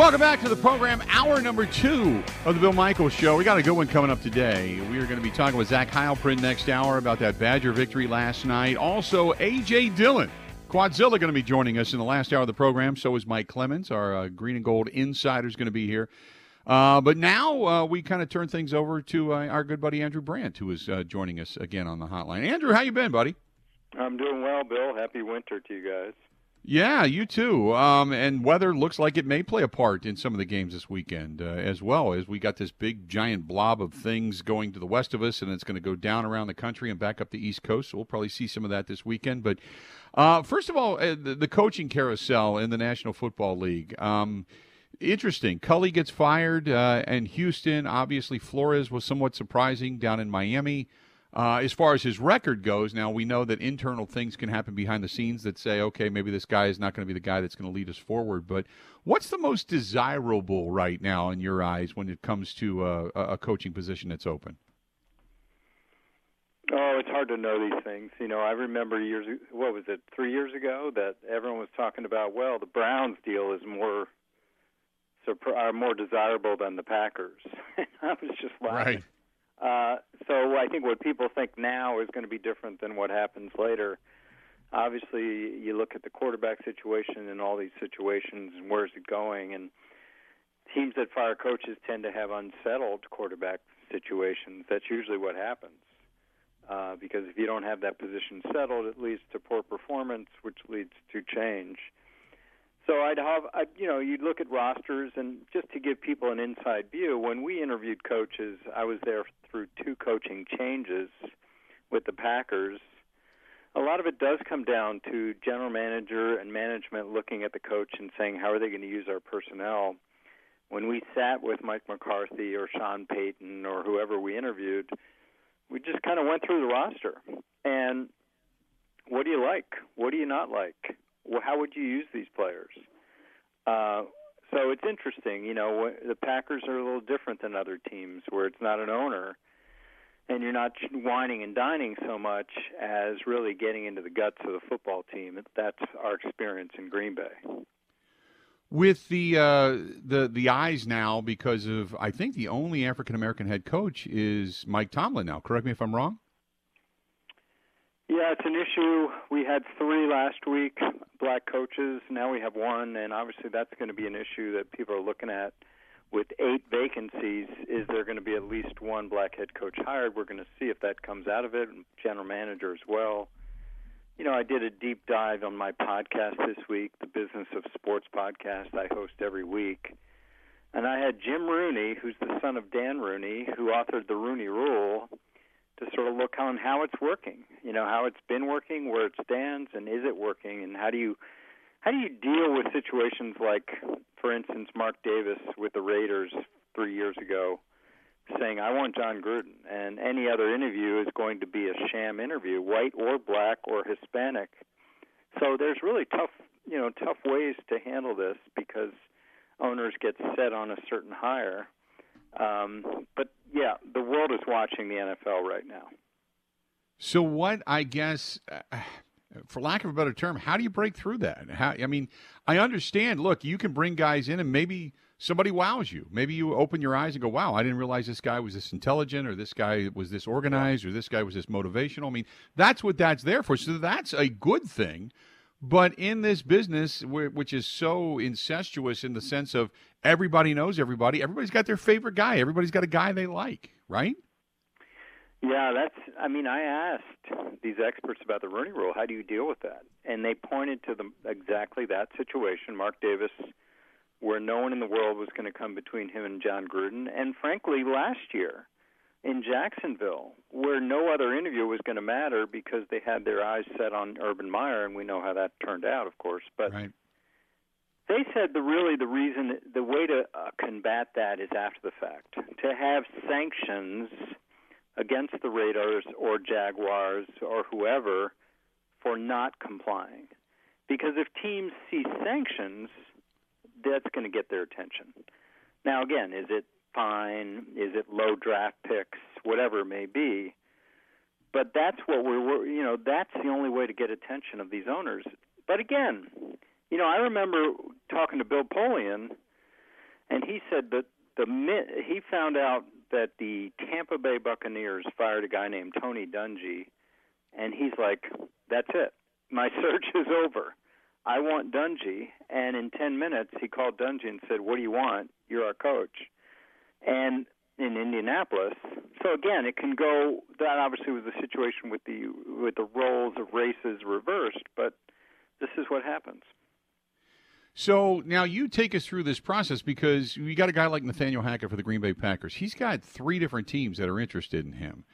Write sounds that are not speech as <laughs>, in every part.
Welcome back to the program, hour number two of the Bill Michaels Show. We got a good one coming up today. We are going to be talking with Zach Heilprin next hour about that Badger victory last night. Also, A.J. Dillon, Quadzilla, going to be joining us in the last hour of the program. So is Mike Clemens, our uh, Green and Gold insider, is going to be here. Uh, but now uh, we kind of turn things over to uh, our good buddy Andrew Brandt, who is uh, joining us again on the hotline. Andrew, how you been, buddy? I'm doing well, Bill. Happy winter to you guys. Yeah, you too. Um, and weather looks like it may play a part in some of the games this weekend uh, as well, as we got this big giant blob of things going to the west of us, and it's going to go down around the country and back up the East Coast. So we'll probably see some of that this weekend. But uh, first of all, uh, the, the, coaching carousel in the National Football League. Um, interesting. Culley gets fired, uh, and Houston. Obviously, Flores was somewhat surprising down in Miami. Uh, as far as his record goes, now we know that internal things can happen behind the scenes that say, okay, maybe this guy is not going to be the guy that's going to lead us forward. But what's the most desirable right now in your eyes when it comes to uh, a coaching position that's open? Oh, it's hard to know these things. You know, I remember years. What was it? Three years ago, that everyone was talking about. Well, the Browns deal is more, are more desirable than the Packers. <laughs> I was just laughing. Right. Uh, so I think what people think now is going to be different than what happens later. Obviously, you look at the quarterback situation and all these situations, and where's it going? And teams that fire coaches tend to have unsettled quarterback situations. That's usually what happens. Uh, because if you don't have that position settled, it leads to poor performance, which leads to change. So I'd have, I, you know, you'd look at rosters, and just to give people an inside view, when we interviewed coaches, I was there through two coaching changes with the Packers. A lot of it does come down to general manager and management looking at the coach and saying, how are they going to use our personnel? When we sat with Mike McCarthy or Sean Payton or whoever we interviewed, we just kind of went through the roster and what do you like? What do you not like? how would you use these players? Uh, so it's interesting, you know, the Packers are a little different than other teams where it's not an owner and you're not wining and dining so much as really getting into the guts of the football team. That's our experience in Green Bay. With the uh, the the eyes now, because of I think the only African American head coach is Mike Tomlin now. Correct me if I'm wrong. Yeah, it's an issue. We had three last week, black coaches. Now we have one, and obviously that's going to be an issue that people are looking at. With eight vacancies, is there going to be at least one black head coach hired? We're going to see if that comes out of it, general manager as well. You know, I did a deep dive on my podcast this week, the Business of Sports podcast I host every week. And I had Jim Rooney, who's the son of Dan Rooney, who authored the Rooney Rule to sort of look on how it's working. You know, how it's been working, where it stands, and is it working, and how do you how do you deal with situations like, for instance, Mark Davis with the Raiders three years ago, saying I want Jon Gruden, and any other interview is going to be a sham interview, white or black or Hispanic. So there's really tough, you know, tough ways to handle this because owners get set on a certain hire. Um, but yeah, the world is watching the NFL right now. So what? I guess, uh, for lack of a better term, how do you break through that? How? I mean, I understand. Look, you can bring guys in, and maybe somebody wows you. Maybe you open your eyes and go, "Wow, I didn't realize this guy was this intelligent, or this guy was this organized, or this guy was this motivational." I mean, that's what that's there for. So that's a good thing. But in this business, which is so incestuous in the sense of everybody knows everybody, everybody's got their favorite guy. Everybody's got a guy they like, right? Yeah, that's. I mean, I asked these experts about the Rooney Rule. How do you deal with that? And they pointed to the exactly that situation. Mark Davis, where no one in the world was going to come between him and Jon Gruden, and frankly, last year in Jacksonville, where no other interview was going to matter because they had their eyes set on Urban Meyer, and we know how that turned out, of course. But right. they said the really the reason, the way to uh, combat that is after the fact, to have sanctions against the Raiders or Jaguars or whoever for not complying, because if teams see sanctions, that's going to get their attention. Now, again, is it fine? Is it low draft picks? Whatever it may be. But that's what we're, you know, that's the only way to get attention of these owners. But again, you know, I remember talking to Bill Polian and he said that the he found out that the Tampa Bay Buccaneers fired a guy named Tony Dungy, and he's like, "That's it, my <laughs> search is over. I want Dungy." And in ten minutes, he called Dungy and said, "What do you want? You're our coach." And in Indianapolis. So again, it can go. That obviously was the situation with the with the roles of races reversed, but this is what happens. So now you take us through this process because you got a guy like Nathaniel Hackett for the Green Bay Packers. He's got three different teams that are interested in him.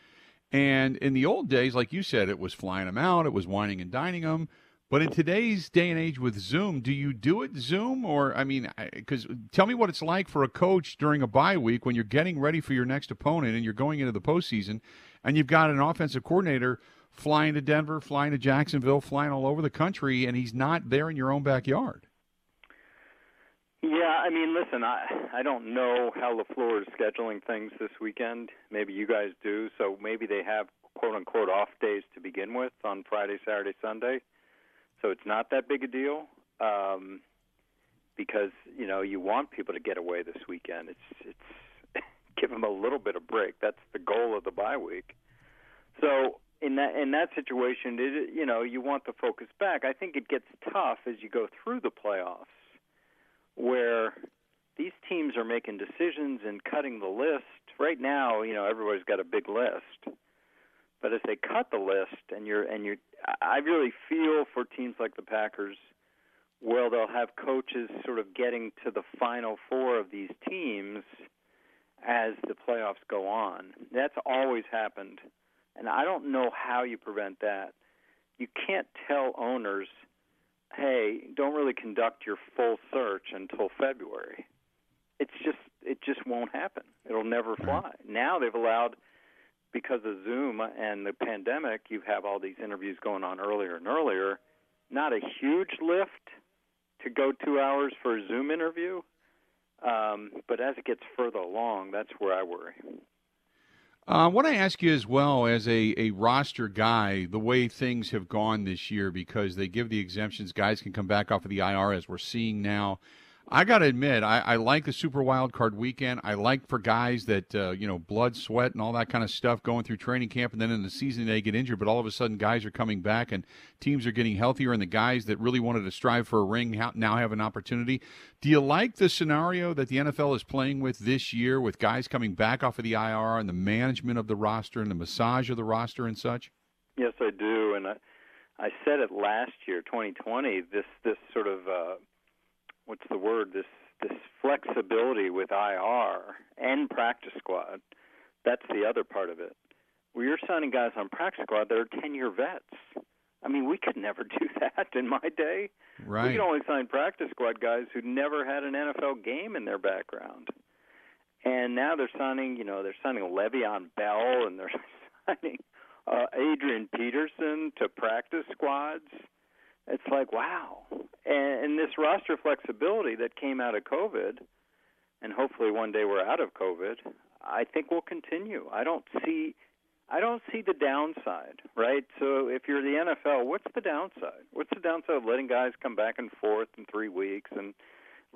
And in the old days, like you said, it was flying him out, it was wining and dining him. But in today's day and age with Zoom, do you do it Zoom or I mean, because tell me what it's like for a coach during a bye week when you're getting ready for your next opponent and you're going into the postseason, and you've got an offensive coordinator flying to Denver, flying to Jacksonville, flying all over the country, and he's not there in your own backyard. Yeah, I mean, listen, I I don't know how LaFleur is scheduling things this weekend. Maybe you guys do, so maybe they have quote unquote off days to begin with on Friday, Saturday, Sunday so it's not that big a deal um, because you know you want people to get away this weekend. It's it's <laughs> give them a little bit of break. That's the goal of the bye week. So in that in that situation, it, you know you want the focus back. I think it gets tough as you go through the playoffs, where these teams are making decisions and cutting the list. Right now, you know everybody's got a big list but if they cut the list and you're and you're, I really feel for teams like the Packers, well, they'll have coaches sort of getting to the final four of these teams as the playoffs go on. That's always happened, and I don't know how you prevent that. You can't tell owners, "Hey, don't really conduct your full search until February." It's just it just won't happen. It'll never fly. Now they've allowed because of Zoom and the pandemic, you have all these interviews going on earlier and earlier. Not a huge lift to go two hours for a Zoom interview, um, but as it gets further along, that's where I worry. Uh, what I ask you as well, as a, a roster guy, the way things have gone this year, because they give the exemptions, guys can come back off of the IR as we're seeing now. I got to admit, I, I, like the Super Wild Card weekend. I like for guys that uh, you know blood, sweat, and all that kind of stuff going through training camp, and then in the season they get injured. But all of a sudden, guys are coming back, and teams are getting healthier, and the guys that really wanted to strive for a ring now have an opportunity. Do you like the scenario that the NFL is playing with this year, with guys coming back off of the IR and the management of the roster and the massage of the roster and such? Yes, I do, and I, I said it last year, 2020. This this sort of uh, what's the word this this flexibility with IR and practice squad. That's the other part of it. Where you're signing guys on practice squad that are ten year vets. I mean, we could never <laughs> do that in my day. Right. We could only sign practice squad guys who never had an NFL game in their background. And now they're signing, you know, they're signing Le'Veon Bell and they're <laughs> signing uh, Adrian Peterson to practice squads it's like wow. And, and this roster flexibility that came out of covid and hopefully one day we're out of covid i think will continue. I don't see i don't see the downside right? So if you're the nfl what's the downside? What's the downside of letting guys come back and forth in 3 weeks and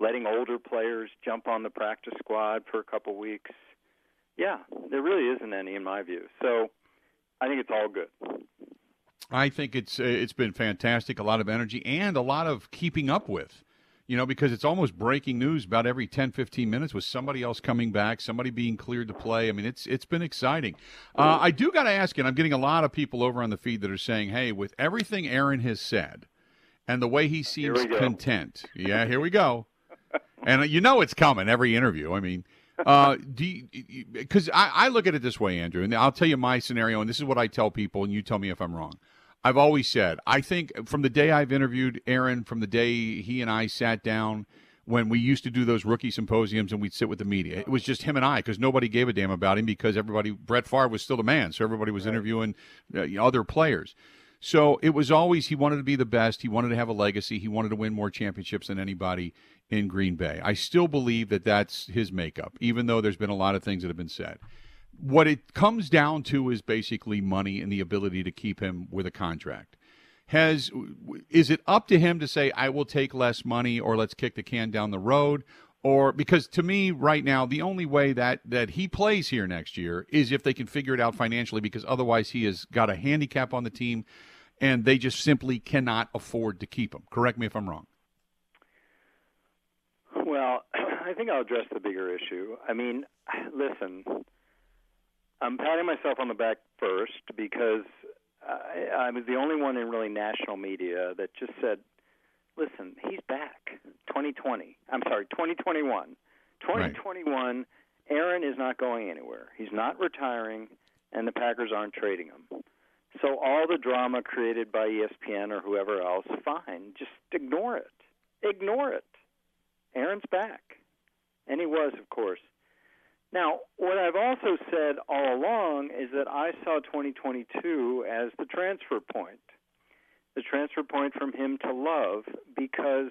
letting older players jump on the practice squad for a couple weeks? Yeah there really isn't any in my view. So i think it's all good I think it's uh, it's been fantastic. A lot of energy and a lot of keeping up with. You know, because it's almost breaking news about every 10, 15 minutes with somebody else coming back, somebody being cleared to play. I mean, it's it's been exciting. Uh, I do got to ask you, and I'm getting a lot of people over on the feed that are saying, "Hey, with everything Aaron has said, and the way he seems content, yeah, here we go." and uh, you know it's coming every interview. I mean, uh, do because I, I look at it this way, Andrew, and I'll tell you my scenario, and this is what I tell people, and you tell me if I'm wrong. I've always said, I think from the day I've interviewed Aaron, from the day he and I sat down when we used to do those rookie symposiums and we'd sit with the media, it was just him and I because nobody gave a damn about him because everybody, Brett Favre was still the man. So everybody was right. interviewing uh, other players. So it was always he wanted to be the best. He wanted to have a legacy. He wanted to win more championships than anybody in Green Bay. I still believe that that's his makeup, even though there's been a lot of things that have been said what it comes down to is basically money and the ability to keep him with a contract. Has is it up to him to say I will take less money or let's kick the can down the road, or because to me right now the only way that that he plays here next year is if they can figure it out financially because otherwise he has got a handicap on the team and they just simply cannot afford to keep him. Correct me if i'm wrong. Well <clears throat> i think i'll address the bigger issue. I mean listen i'm patting myself on the back first because I, I was the only one in really national media that just said listen, he's back. 2020. I'm sorry, 2021. 2021. Right. Aaron is not going anywhere. He's not retiring, and the Packers aren't trading him. So all the drama created by ESPN or whoever else, fine. Just ignore it. Ignore it. Aaron's back. And he was, of course. Now, what I've also said all along is that I saw 2022 as the transfer point the transfer point from him to Love because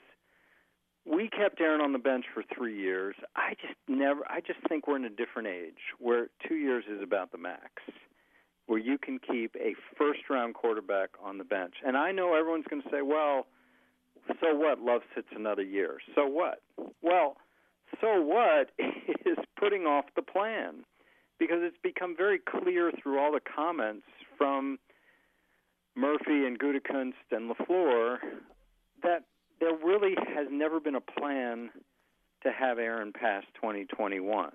we kept Aaron on the bench for three years. I just never. I just think we're in a different age where two years is about the max, where you can keep a first-round quarterback on the bench. And I know everyone's going to say, "Well, so what? Love sits another year. So what?" Well, so what <laughs> is putting off the plan because it's become very clear through all the comments from Murphy and Gutekunst and LaFleur that there really has never been a plan to have Aaron past 2021.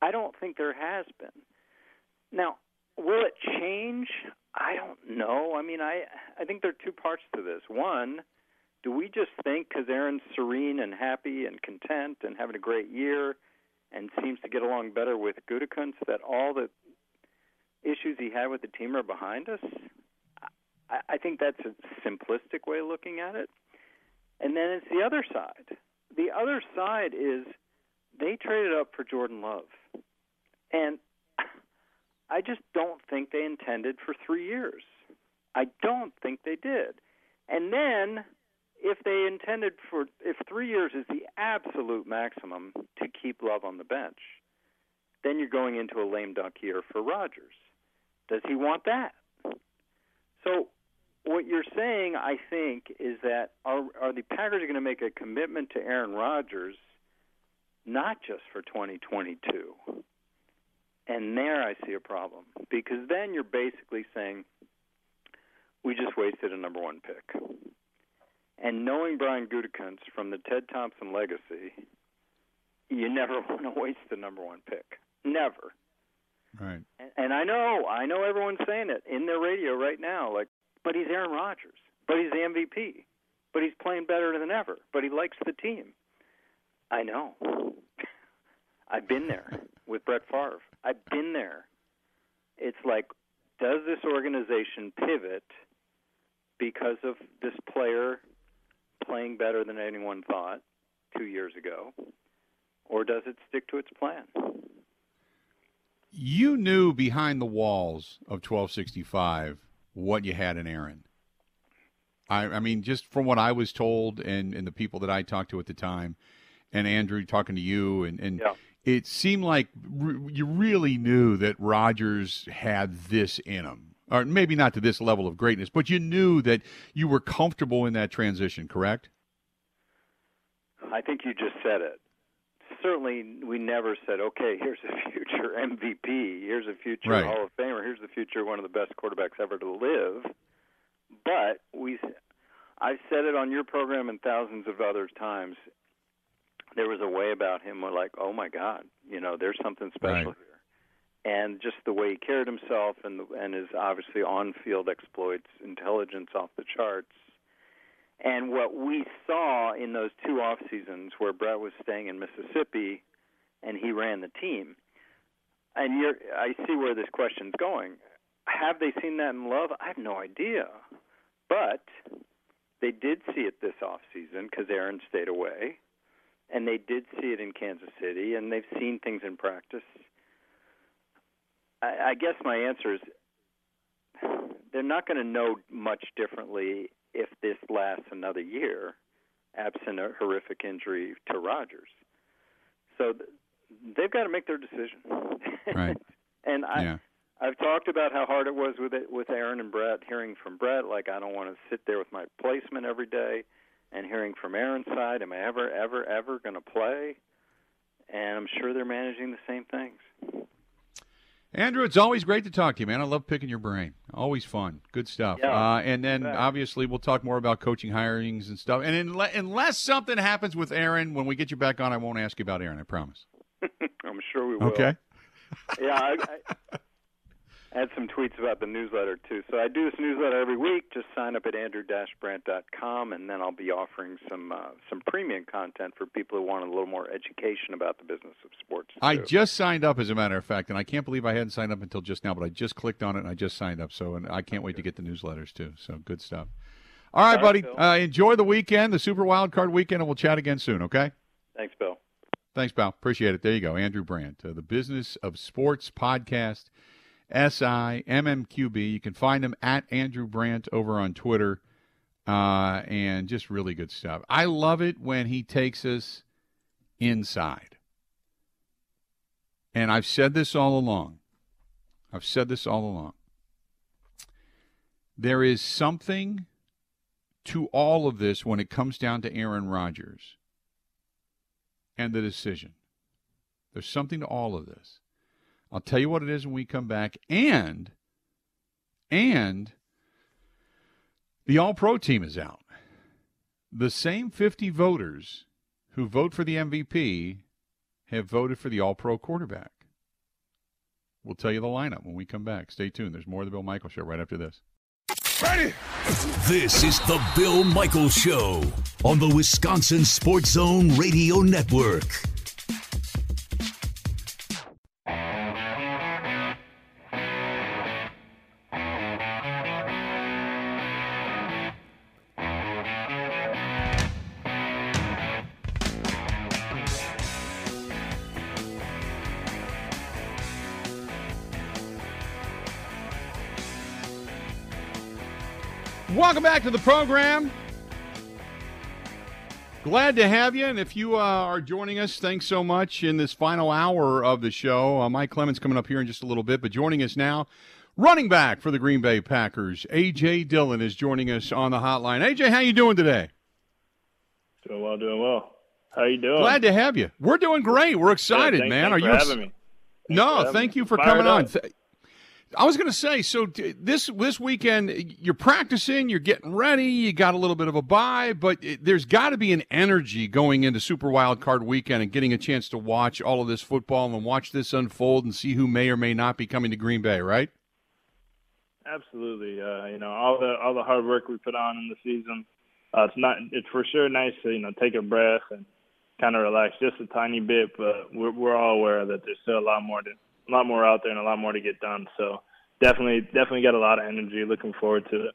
I don't think there has been. Now, will it change? I don't know. I mean, I I think there are two parts to this. One, do we just think because Aaron's serene and happy and content and having a great year and seems to get along better with Gutekunst that all the issues he had with the team are behind us? I, I think that's a simplistic way of looking at it. And then it's the other side. The other side is they traded up for Jordan Love. And I just don't think they intended for three years. I don't think they did. And then if they intended for if three years is the absolute maximum to keep Love on the bench, then you're going into a lame duck year for Rodgers. Does he want that? So what you're saying, I think, is that are are the Packers going to make a commitment to Aaron Rodgers, not just for 2022? And there I see a problem because then you're basically saying we just wasted a number one pick. And knowing Brian Gutekunst from the Ted Thompson legacy, you never <laughs> want to waste the number one pick. Never. Right. And, and I know, I know everyone's saying it in their radio right now. Like, but he's Aaron Rodgers. But he's the MVP. But he's playing better than ever. But he likes the team. I know. <laughs> I've been there <laughs> with Brett Favre. I've been there. It's like, does this organization pivot because of this player playing better than anyone thought two years ago? Or does it stick to its plan? You knew behind the walls of 1265 what you had in Aaron. I, I mean, just from what I was told and, and the people that I talked to at the time, and Andrew talking to you, and, and yeah. it seemed like re- you really knew that Rodgers had this in him. Or maybe not to this level of greatness, but you knew that you were comfortable in that transition, correct? I think you just said it certainly we never said, okay, here's a future MVP, here's a future right. Hall of Famer, here's the future one of the best quarterbacks ever to live. But we, I've said it on your program and thousands of other times. There was a way about him where, like, oh my God, you know, there's something special right. here, and just the way he carried himself and and his obviously on-field exploits, intelligence off the charts and what we saw in those two off seasons where Brett was staying in Mississippi and he ran the team. And you're, I see where this question's going. Have they seen that in Love? I have no idea. But they did see it this off season because Aaron stayed away, and they did see it in Kansas City, and they've seen things in practice. I, I guess my answer is they're not going to know much differently if this lasts another year, absent a horrific injury to Rodgers. So th- they've got to make their decision. Right. <laughs> and I, yeah. I've talked about how hard it was with it with Aaron and Brett. Hearing from Brett, like I don't want to sit there with my placement every day, and hearing from Aaron's side, am I ever, ever, ever going to play? And I'm sure they're managing the same things. Andrew, it's always great to talk to you, man. I love picking your brain. Always fun. Good stuff. Yeah, uh, and then obviously we'll talk more about coaching hirings and stuff. And unless, unless something happens with Aaron, when we get you back on, I won't ask you about Aaron. I promise. <laughs> I'm sure we will. Okay. yeah, I, I, Had some tweets about the newsletter too. So I do this newsletter every week. Just sign up at andrew-brandt.com, and then I'll be offering some uh, some premium content for people who want a little more education about the business of sports. Too. I just signed up, as a matter of fact, and I can't believe I hadn't signed up until just now. But I just clicked on it and I just signed up. So, and I can't wait to get the newsletters too. So, good stuff. All right, buddy. Uh, enjoy the weekend, the Super Wild Card weekend, and we'll chat again soon. Okay. Thanks, Bill. Thanks, pal. Appreciate it. There you go, Andrew Brandt, uh, the Business of Sports podcast. S I M M Q B. You can find him at Andrew Brandt over on Twitter. Uh, and just really good stuff. I love it when he takes us inside. And I've said this all along. I've said this all along. There is something to all of this when it comes down to Aaron Rodgers and the decision. There's something to all of this. I'll tell you what it is when we come back. And, and the All Pro team is out. The same 50 voters who vote for the MVP have voted for the All Pro quarterback. We'll tell you the lineup when we come back. Stay tuned. There's more of the Bill Michael Show right after this. Ready? This is the Bill Michael Show on the Wisconsin Sports Zone Radio Network. Welcome back to the program. Glad to have you. And if you uh, are joining us, thanks so much in this final hour of the show. Uh, Mike Clemens coming up here in just a little bit, but joining us now, running back for the Green Bay Packers, AJ Dillon is joining us on the hotline. AJ, how you doing today? Doing well, doing well. How you doing? Glad to have you. We're doing great. We're excited, yeah, thanks, man. Thanks are you? having me? no, thank you for Fired coming on. Th- I was going to say, so t- this this weekend you're practicing, you're getting ready, you got a little bit of a bye, but it, there's got to be an energy going into Super Wild Card weekend and getting a chance to watch all of this football and watch this unfold and see who may or may not be coming to Green Bay, right? Absolutely. Uh, you know, all the all the hard work we put on in the season. Uh, it's not. It's for sure nice to you know take a breath and kind of relax just a tiny bit. But we're we're all aware that there's still a lot more to a lot more out there and a lot more to get done. So definitely definitely got a lot of energy. Looking forward to it.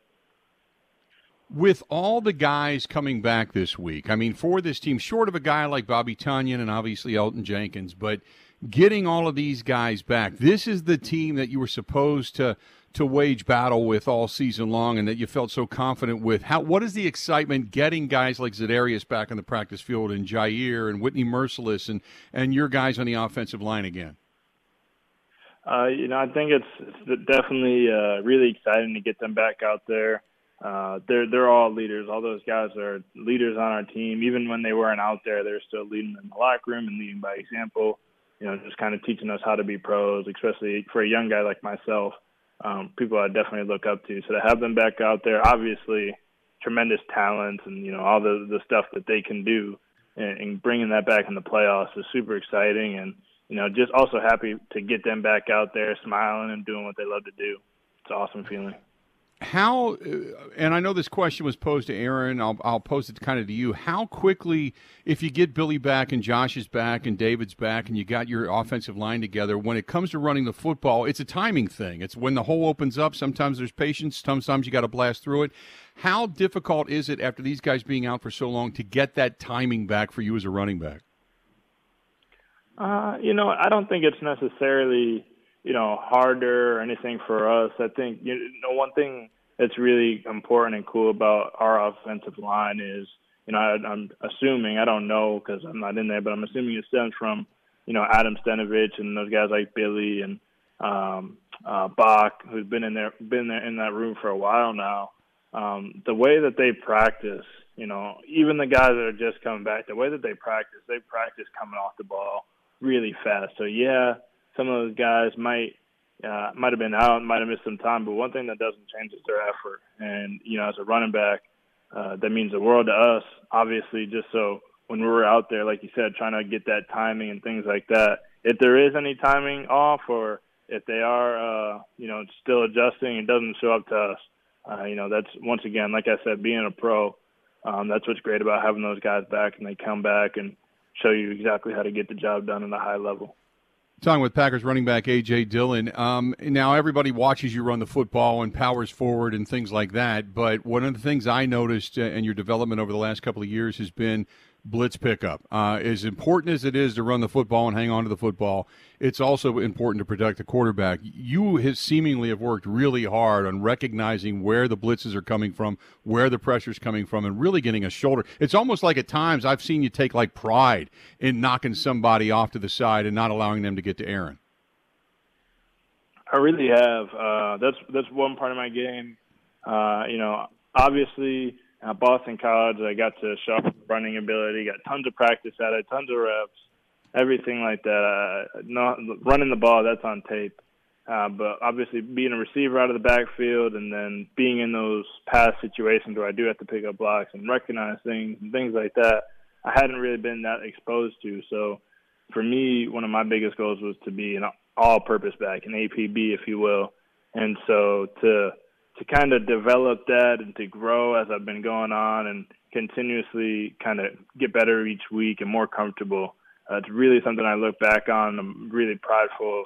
With all the guys coming back this week, I mean, for this team, short of a guy like Bobby Tonyan and obviously Elgton Jenkins, but getting all of these guys back, this is the team that you were supposed to to wage battle with all season long, and that you felt so confident with. How what is the excitement getting guys like Za'Darius back on the practice field, and Jaire and Whitney Mercilus, and and your guys on the offensive line again? Uh, you know, I think it's, it's definitely uh, really exciting to get them back out there. Uh, they're they're all leaders. All those guys are leaders on our team. Even when they weren't out there, they're still leading in the locker room and leading by example. You know, just kind of teaching us how to be pros, especially for a young guy like myself. Um, people I definitely look up to. So to have them back out there, obviously, tremendous talent and you know all the the stuff that they can do, and, and bringing that back in the playoffs is super exciting. And you know, just also happy to get them back out there smiling and doing what they love to do. It's an awesome feeling. How, uh, and I know this question was posed to Aaron. I'll, I'll pose it kind of to you. How quickly, if you get Billy back and Josh is back and David's back and you got your offensive line together, when it comes to running the football, it's a timing thing. It's when the hole opens up. Sometimes there's patience. Sometimes you got to blast through it. How difficult is it after these guys being out for so long to get that timing back for you as a running back? Uh, you know, I don't think it's necessarily, you know, harder or anything for us. I think, you know, one thing that's really important and cool about our offensive line is, you know, I, I'm assuming, I don't know because I'm not in there, but I'm assuming it stems from, you know, Adam Stenavich and those guys like Billy and um, uh, Bach, who's been in there, been there in that room for a while now. um, the way that they practice, you know, even the guys that are just coming back, the way that they practice, they practice coming off the ball really fast. So yeah, some of those guys might uh, might have been out, might have missed some time, but one thing that doesn't change is their effort. And you know, as a running back, uh, that means the world to us. Obviously, just so when we're out there, like you said, trying to get that timing and things like that. If there is any timing off, or if they are, uh, you know, still adjusting, it doesn't show up to us. Uh, you know, that's once again, like I said, being a pro. Um, that's what's great about having those guys back, and they come back and show you exactly how to get the job done at a high level. Talking with Packers running back A.J. Dillon. Um, now, everybody watches you run the football and powers forward and things like that. But one of the things I noticed uh, in your development over the last couple of years has been blitz pickup. Uh, as important as it is to run the football and hang on to the football, it's also important to protect the quarterback. You have seemingly have worked really hard on recognizing where the blitzes are coming from, where the pressure is coming from, and really getting a shoulder. It's almost like at times I've seen you take like pride in knocking somebody off to the side and not allowing them to get to Aaron. I really have. Uh, that's that's one part of my game. Uh, you know, obviously at Boston College, I got to show off running ability, got tons of practice at it, tons of reps, everything like that. Uh, not running the ball, that's on tape. Uh, but obviously, being a receiver out of the backfield and then being in those pass situations where I do have to pick up blocks and recognize things and things like that, I hadn't really been that exposed to. So, for me, one of my biggest goals was to be an all-purpose back, an APB, if you will. And so to to kind of develop that and to grow as I've been going on and continuously kind of get better each week and more comfortable. Uh, it's really something I look back on. I'm really prideful of,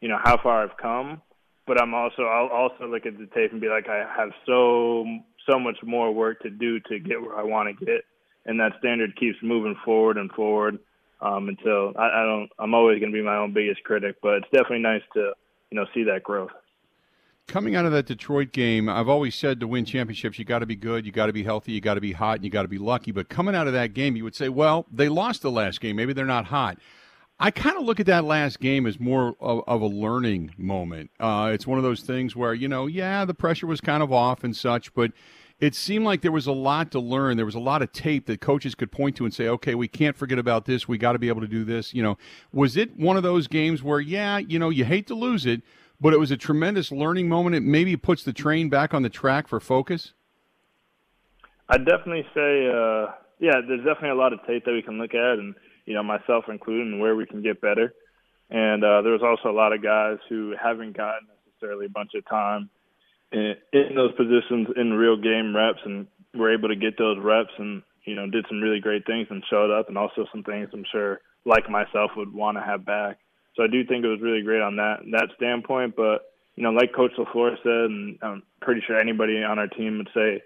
you know, how far I've come. But I'm also I'll also look at the tape and be like, I have so so much more work to do to get where I want to get, and that standard keeps moving forward and forward um, until I, I don't. I'm always going to be my own biggest critic, but it's definitely nice to you know see that growth coming out of that Detroit game, I've always said to win championships, you got to be good, you got to be healthy, you got to be hot, and you got to be lucky. But coming out of that game, you would say, well, they lost the last game. Maybe they're not hot. I kind of look at that last game as more of, of a learning moment. Uh, it's one of those things where, you know, yeah, the pressure was kind of off and such, but it seemed like there was a lot to learn. There was a lot of tape that coaches could point to and say, okay, we can't forget about this. We got to be able to do this. You know, was it one of those games where, yeah, you know, you hate to lose it, but it was a tremendous learning moment. It maybe puts the train back on the track for focus. I'd definitely say, uh, yeah, there's definitely a lot of tape that we can look at, and you know, myself included, and where we can get better. And uh, there's also a lot of guys who haven't gotten necessarily a bunch of time in, in those positions in real game reps, and were able to get those reps, and you know, did some really great things and showed up, and also some things I'm sure, like myself, would want to have back. So I do think it was really great on that that standpoint. But you know, like Coach LaFleur said, and I'm pretty sure anybody on our team would say,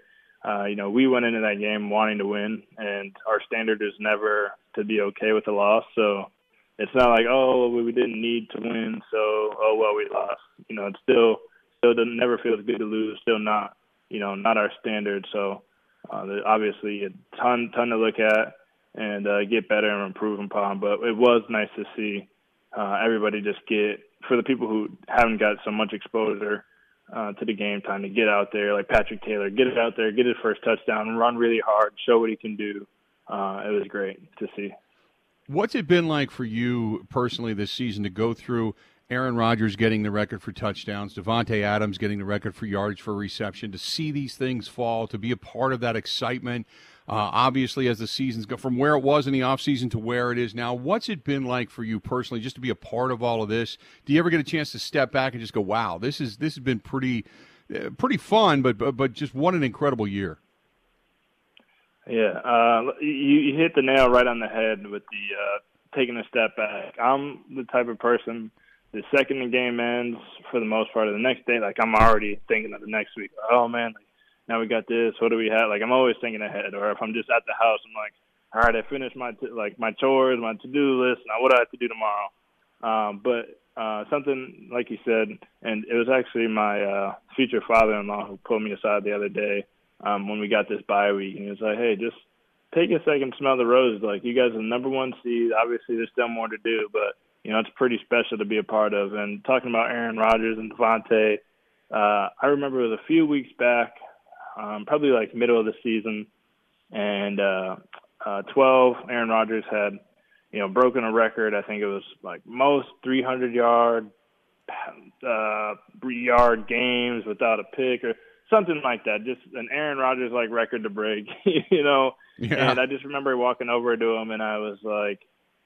uh, you know, we went into that game wanting to win, and our standard is never to be okay with a loss. So it's not like, oh, we didn't need to win, so oh well, we lost. You know, it's still still doesn't never feels good to lose. Still not, you know, not our standard. So uh, obviously a ton ton to look at and uh, get better and improve upon. But it was nice to see uh, everybody just get for the people who haven't got so much exposure uh, to the game time to get out there, like Patrick Taylor, get it out there, get his first touchdown, run really hard, show what he can do. Uh, it was great to see. What's it been like for you personally this season to go through Aaron Rodgers getting the record for touchdowns, Davante Adams getting the record for yards for reception, to see these things fall, to be a part of that excitement? Uh, obviously, as the seasons go from where it was in the offseason to where it is now, what's it been like for you personally just to be a part of all of this? Do you ever get a chance to step back and just go, "Wow, this is this has been pretty uh, pretty fun, but, but but just what an incredible year." Yeah, uh, you, you hit the nail right on the head with the uh, taking a step back. I'm the type of person. The second the game ends, for the most part, of the next day, like I'm already thinking of the next week. Oh man, like, now we got this. What do we have? Like I'm always thinking ahead. Or if I'm just at the house, I'm like, all right, I finished my t- like my chores, my to do list. Now what do I have to do tomorrow? Um, but uh, something like you said, and it was actually my uh, future father-in-law who pulled me aside the other day um, when we got this bye week, and he was like, "Hey, just take a second, smell the roses. Like you guys are the number one seed. Obviously, there's still more to do, but you know it's pretty special to be a part of." And talking about Aaron Rodgers and Davante, uh, I remember it was a few weeks back um, probably like middle of the season, and uh, uh, 12. Aaron Rodgers had, you know, broken a record. I think it was like most 300 yard uh, yard games without a pick or something like that. Just an Aaron Rodgers like record to break, <laughs> you know. Yeah. And I just remember walking over to him and I was like,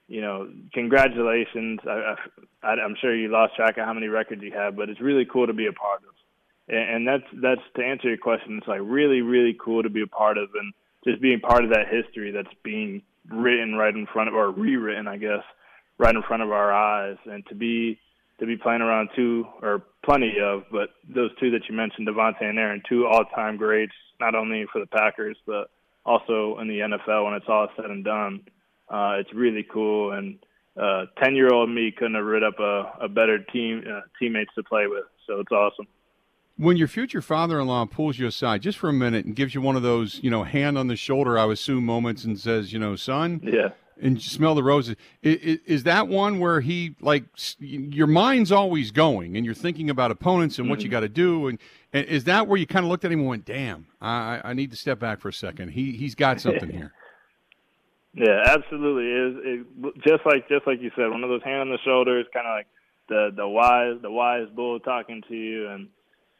you know, congratulations. I, I, I'm sure you lost track of how many records you have, but it's really cool to be a part of. And, and that's that's to answer your question. It's like really really cool to be a part of and just being part of that history that's being written right in front of or rewritten, I guess, right in front of our eyes, and to be to be playing around two or plenty of, but those two that you mentioned, Davante and Aaron, two all-time greats, not only for the Packers but also in the NFL when it's all said and done. Uh, it's really cool, and uh, ten-year-old me couldn't have rid up a, a better team uh, teammates to play with. So it's awesome. When your future father-in-law pulls you aside just for a minute and gives you one of those, you know, hand on the shoulder, I assume moments, and says, you know, son, Yeah. and smell the roses. Is, is that one where he like your mind's always going and you're thinking about opponents and what you got to do, and, and is that where you kind of looked at him and went, "Damn, I, I need to step back for a second. He he's got something <laughs> here." Yeah, absolutely. It, it just like just like you said, one of those hand on the shoulders, kind of like the the wise the wise bull talking to you, and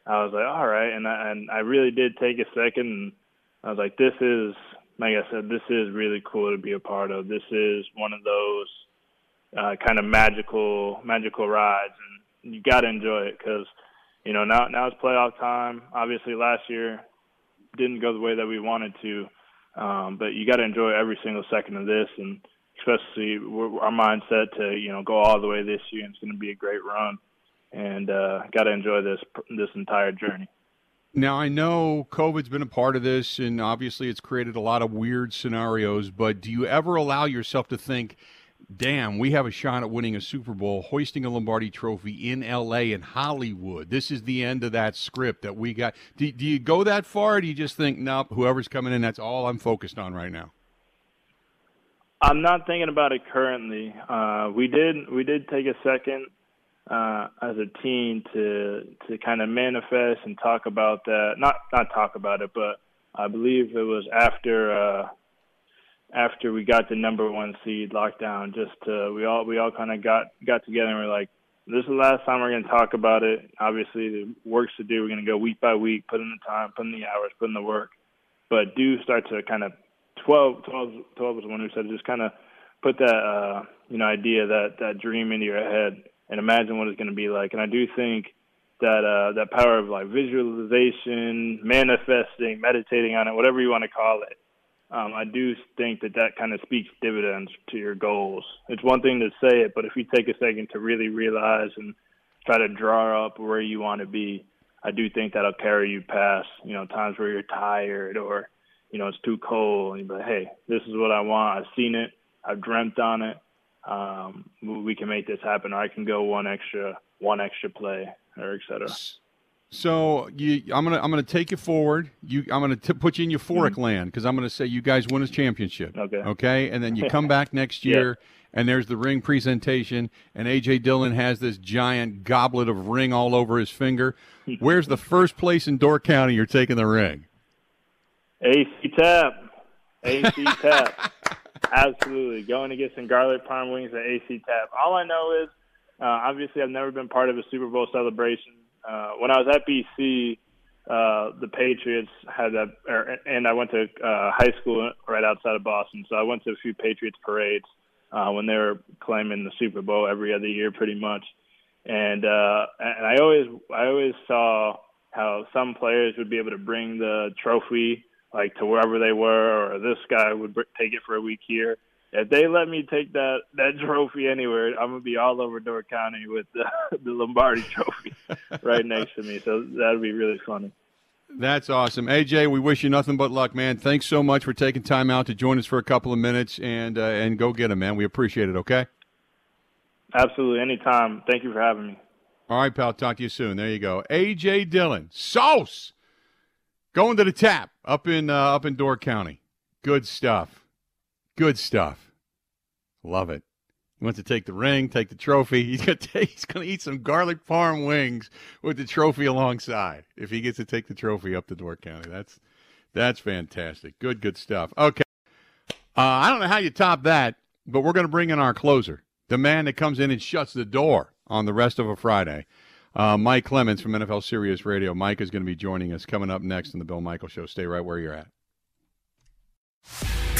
I was like, all right, and I, and I really did take a second, and I was like, this is like I said, this is really cool to be a part of. This is one of those uh, kind of magical magical rides, and you got to enjoy it because you know now now it's playoff time. Obviously, last year didn't go the way that we wanted to. Um, but you got to enjoy every single second of this, and especially our mindset to you know go all the way this year. And it's going to be a great run, and uh, got to enjoy this this entire journey. Now I know COVID's been a part of this, and obviously it's created a lot of weird scenarios. But do you ever allow yourself to think, "Damn, we have a shot at winning a Super Bowl, hoisting a Lombardi Trophy in L.A. in Hollywood. This is the end of that script that we got." Do, do you go that far? Or do you just think, "Nope, whoever's coming in, that's all I'm focused on right now"? I'm not thinking about it currently. Uh, we did we did take a second uh, as a team to to kind of manifest and talk about that. Not not talk about it, but I believe it was after uh, after we got the number one seed lockdown. Just to, we all we all kind of got got together and we're like, this is the last time we're going to talk about it. Obviously, the work's to do. We're going to go week by week, put in the time, put in the hours, put in the work, but do start to kind of 12, 12, 12 was the one who said just kind of put that uh, you know idea that that dream into your head and imagine what it's going to be like. And I do think that uh, that power of like visualization, manifesting, meditating on it, whatever you want to call it. Um, I do think that that kind of speaks dividends to your goals. It's one thing to say it, but if you take a second to really realize and try to draw up where you want to be, I do think that'll carry you past, you know, times where you're tired or, you know, it's too cold. And you're hey, this is what I want. I've seen it. I've dreamt on it. Um, we can make this happen. Or I can go one extra, one extra play, or et cetera. So you, I'm gonna I'm gonna take you forward. You, I'm gonna t- put you in euphoric land because I'm gonna say you guys win a championship. Okay. Okay, and then you <laughs> come back next year, and there's the ring presentation, and AJ Dillon has this giant goblet of ring all over his finger. <laughs> Where's the first place in Door County you're taking the ring? AC Tap. AC <laughs> Tap. Absolutely. Going to get some garlic parm wings at AC Tap. All I know is, uh, obviously, I've never been part of a Super Bowl celebration. Uh, when I was at BC, uh, the Patriots had that, er, and I went to uh, high school right outside of Boston, so I went to a few Patriots parades uh, when they were claiming the Super Bowl every other year, pretty much. And uh, and I always I always saw how some players would be able to bring the trophy like to wherever they were, or this guy would take it for a week here. If they let me take that that trophy anywhere, I'm gonna be all over Door County with the, <laughs> the Lombardi Trophy <laughs> right next to me. So that'd be really funny. That's awesome, AJ. We wish you nothing but luck, man. Thanks so much for taking time out to join us for a couple of minutes, and uh, and go get him, man. We appreciate it. Okay. Absolutely, anytime. Thank you for having me. All right, pal. Talk to you soon. There you go. AJ Dillon, sauce, going to the tap up in uh, up in Door County. Good stuff. Good stuff. Love it. He wants to take the ring, take the trophy. He's <laughs> to he's to eat some garlic farm wings with the trophy alongside. If he gets to take the trophy up to Door County, that's that's fantastic. Good, good stuff. Okay, uh, I don't know how you top that, but we're going to bring in our closer, the man that comes in and shuts the door on the rest of a Friday. Uh, Mike Clemens from NFL Sirius Radio. Mike is going to be joining us coming up next in the Bill Michael Show. Stay right where you're at.